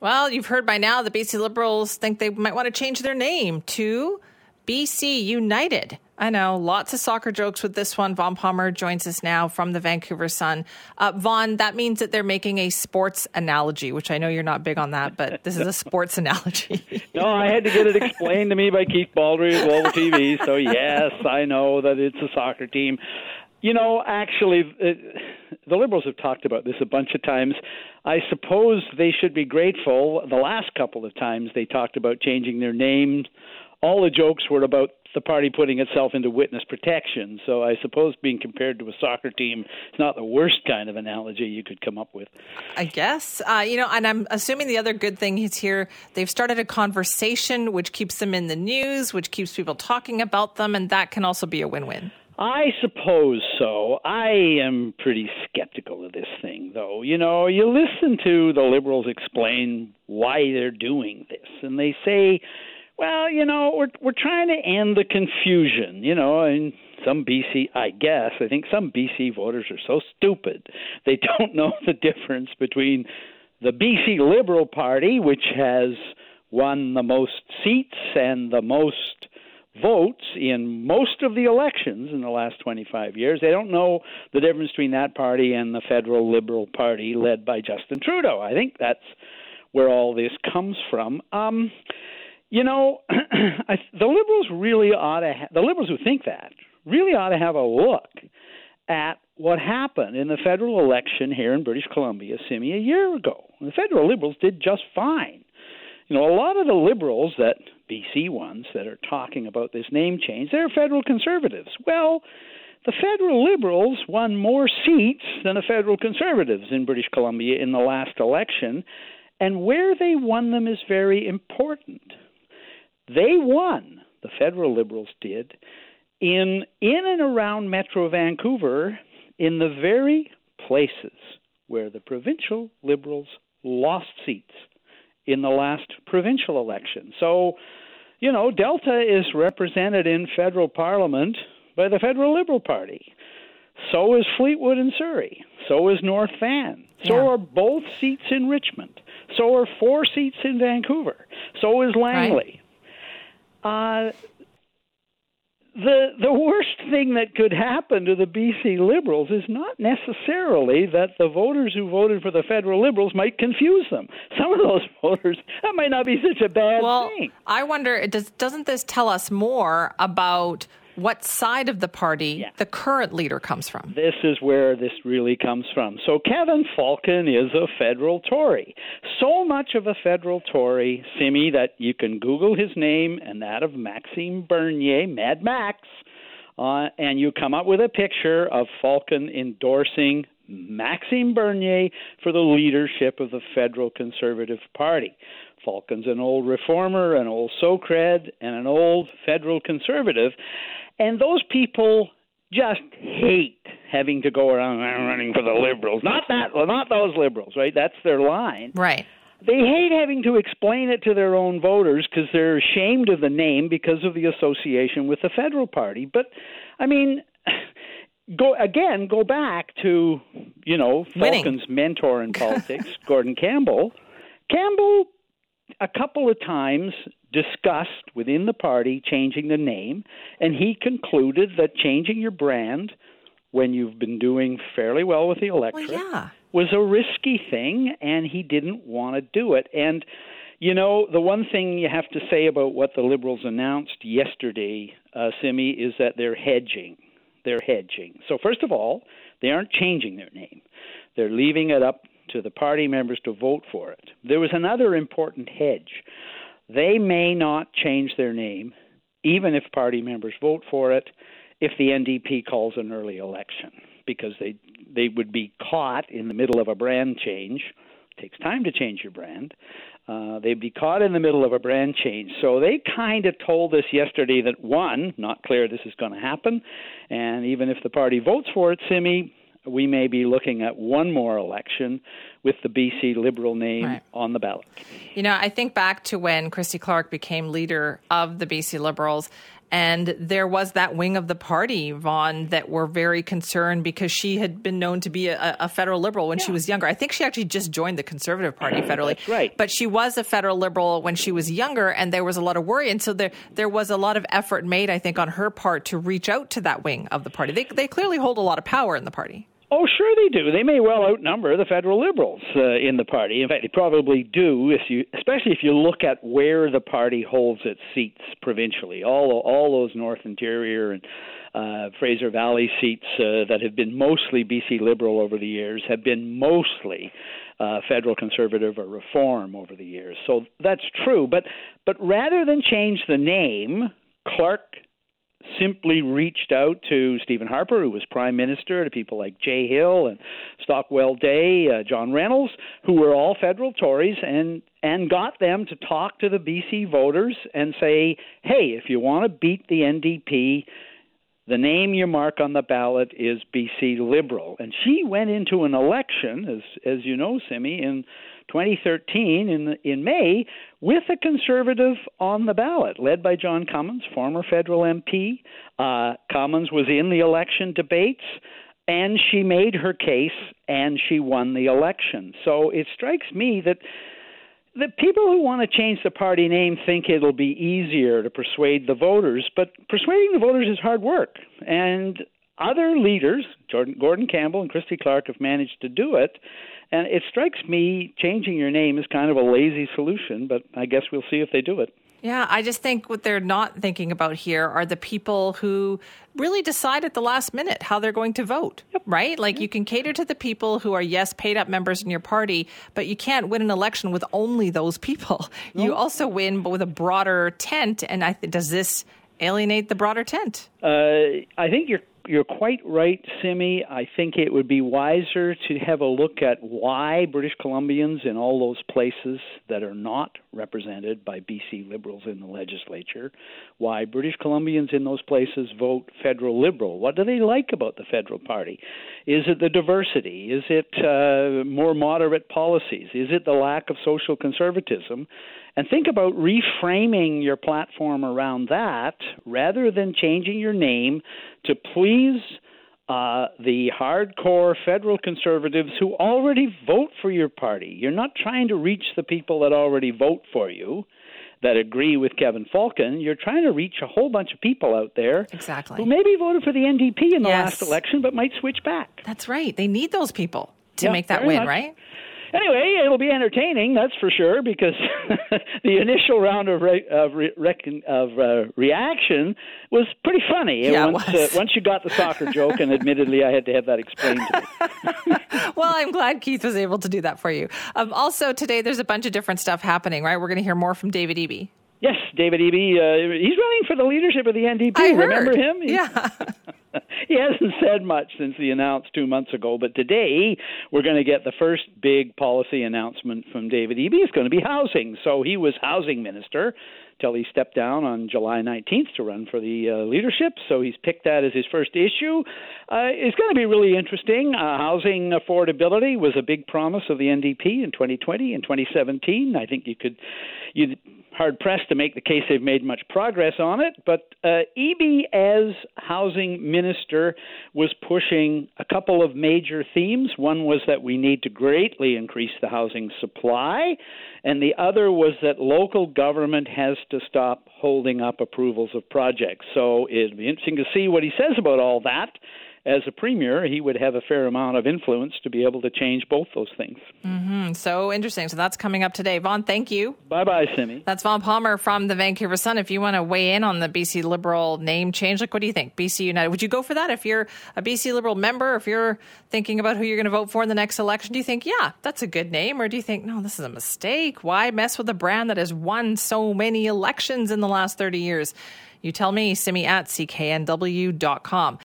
Well, you've heard by now the BC Liberals think they might want to change their name to BC United. I know, lots of soccer jokes with this one. Vaughn Palmer joins us now from the Vancouver Sun. Uh, Vaughn, that means that they're making a sports analogy, which I know you're not big on that, but this is a sports analogy. no, I had to get it explained to me by Keith Baldry at Global TV. So yes, I know that it's a soccer team. You know, actually, the Liberals have talked about this a bunch of times. I suppose they should be grateful. The last couple of times they talked about changing their name, all the jokes were about the party putting itself into witness protection. So I suppose being compared to a soccer team is not the worst kind of analogy you could come up with. I guess. Uh, you know, and I'm assuming the other good thing is here they've started a conversation which keeps them in the news, which keeps people talking about them, and that can also be a win win. I suppose so. I am pretty skeptical of this thing, though. You know, you listen to the liberals explain why they're doing this, and they say well, you know, we're we're trying to end the confusion, you know, and some BC, I guess, I think some BC voters are so stupid they don't know the difference between the BC Liberal Party, which has won the most seats and the most votes in most of the elections in the last 25 years. They don't know the difference between that party and the federal Liberal Party led by Justin Trudeau. I think that's where all this comes from. Um, you know, I, the liberals really ought to. Ha- the liberals who think that really ought to have a look at what happened in the federal election here in British Columbia, Simi, a year ago. The federal liberals did just fine. You know, a lot of the liberals that BC ones that are talking about this name change, they're federal conservatives. Well, the federal liberals won more seats than the federal conservatives in British Columbia in the last election, and where they won them is very important. They won, the federal liberals did, in in and around Metro Vancouver in the very places where the provincial liberals lost seats in the last provincial election. So, you know, Delta is represented in federal parliament by the federal Liberal Party. So is Fleetwood and Surrey. So is North Van. So yeah. are both seats in Richmond. So are four seats in Vancouver. So is Langley. Right. Uh, the the worst thing that could happen to the BC Liberals is not necessarily that the voters who voted for the federal Liberals might confuse them. Some of those voters that might not be such a bad well, thing. I wonder does doesn't this tell us more about what side of the party yeah. the current leader comes from. This is where this really comes from. So Kevin Falcon is a federal Tory. So much of a federal Tory, Simi, that you can Google his name and that of Maxime Bernier, Mad Max, uh, and you come up with a picture of Falcon endorsing Maxime Bernier for the leadership of the federal Conservative Party. Falcon's an old reformer, an old Socred, and an old federal conservative. And those people just hate having to go around running for the liberals. Not that, well, not those liberals, right? That's their line. Right. They hate having to explain it to their own voters because they're ashamed of the name because of the association with the federal party. But I mean, go again. Go back to you know Winning. Falcon's mentor in politics, Gordon Campbell. Campbell a couple of times discussed within the party changing the name, and he concluded that changing your brand when you've been doing fairly well with the electorate well, yeah. was a risky thing, and he didn't want to do it. And you know, the one thing you have to say about what the Liberals announced yesterday, uh, Simi, is that they're hedging. They're hedging. So, first of all, they aren't changing their name. They're leaving it up to the party members to vote for it. There was another important hedge. They may not change their name, even if party members vote for it, if the NDP calls an early election, because they they would be caught in the middle of a brand change. It takes time to change your brand. Uh, they'd be caught in the middle of a brand change. So they kind of told us yesterday that one, not clear this is going to happen, and even if the party votes for it, Simi, we may be looking at one more election with the BC Liberal name right. on the ballot. You know, I think back to when Christy Clark became leader of the BC Liberals and there was that wing of the party, Vaughn, that were very concerned because she had been known to be a, a federal liberal when yeah. she was younger. I think she actually just joined the Conservative Party federally. That's right. But she was a federal liberal when she was younger, and there was a lot of worry. And so there, there was a lot of effort made, I think, on her part to reach out to that wing of the party. They, they clearly hold a lot of power in the party. Oh, sure they do. They may well outnumber the federal liberals uh, in the party. In fact, they probably do, if you, especially if you look at where the party holds its seats provincially. All all those North Interior and uh, Fraser Valley seats uh, that have been mostly BC Liberal over the years have been mostly uh, federal conservative or reform over the years. So that's true. But but rather than change the name, Clark simply reached out to Stephen Harper, who was prime minister, to people like Jay Hill and Stockwell Day, uh, John Reynolds, who were all federal Tories, and and got them to talk to the BC voters and say, hey, if you want to beat the NDP, the name you mark on the ballot is BC Liberal. And she went into an election, as as you know, Simi, in 2013 in in May with a conservative on the ballot, led by John Cummins, former federal MP. Uh, Cummins was in the election debates, and she made her case, and she won the election. So it strikes me that the people who want to change the party name think it'll be easier to persuade the voters, but persuading the voters is hard work. And other leaders, Jordan, Gordon Campbell and Christy Clark, have managed to do it. And it strikes me changing your name is kind of a lazy solution, but I guess we'll see if they do it. Yeah, I just think what they're not thinking about here are the people who really decide at the last minute how they're going to vote, yep. right? Like yep. you can cater to the people who are, yes, paid up members in your party, but you can't win an election with only those people. No. You also win but with a broader tent. And I th- does this alienate the broader tent? Uh, I think you're you're quite right, Simi. I think it would be wiser to have a look at why British Columbians in all those places that are not represented by BC Liberals in the legislature, why British Columbians in those places vote federal Liberal. What do they like about the federal party? Is it the diversity? Is it uh, more moderate policies? Is it the lack of social conservatism? And think about reframing your platform around that rather than changing your name to please uh, the hardcore federal conservatives who already vote for your party. You're not trying to reach the people that already vote for you that agree with Kevin Falcon. You're trying to reach a whole bunch of people out there exactly. who maybe voted for the NDP in the yes. last election but might switch back. That's right. They need those people to yeah, make that win, much. right? Anyway, it'll be entertaining, that's for sure, because the initial round of re- of, re- reckon, of uh, reaction was pretty funny. Yeah, once, uh, once you got the soccer joke, and admittedly, I had to have that explained to me. well, I'm glad Keith was able to do that for you. Um, also, today there's a bunch of different stuff happening. Right, we're going to hear more from David Eby. Yes, David Eby. Uh, he's running for the leadership of the NDP. I Remember heard. him? Yeah. he hasn't said much since he announced two months ago, but today we're going to get the first big policy announcement from David Eby. It's going to be housing. So he was housing minister till he stepped down on July 19th to run for the uh, leadership. So he's picked that as his first issue. Uh, it's going to be really interesting. Uh, housing affordability was a big promise of the NDP in 2020 and 2017. I think you could you hard pressed to make the case they've made much progress on it. But uh, Eby, as housing minister, was pushing a couple of major themes. One was that we need to greatly increase the housing supply, and the other was that local government has to stop holding up approvals of projects. So it'll be interesting to see what he says about all that as a premier, he would have a fair amount of influence to be able to change both those things. Mm-hmm. So interesting. So that's coming up today. Vaughn, thank you. Bye bye, Simi. That's Vaughn Palmer from the Vancouver Sun. If you want to weigh in on the BC Liberal name change, like what do you think? BC United. Would you go for that if you're a BC Liberal member? If you're thinking about who you're going to vote for in the next election, do you think, yeah, that's a good name? Or do you think, no, this is a mistake? Why mess with a brand that has won so many elections in the last 30 years? You tell me, simi at cknw.com.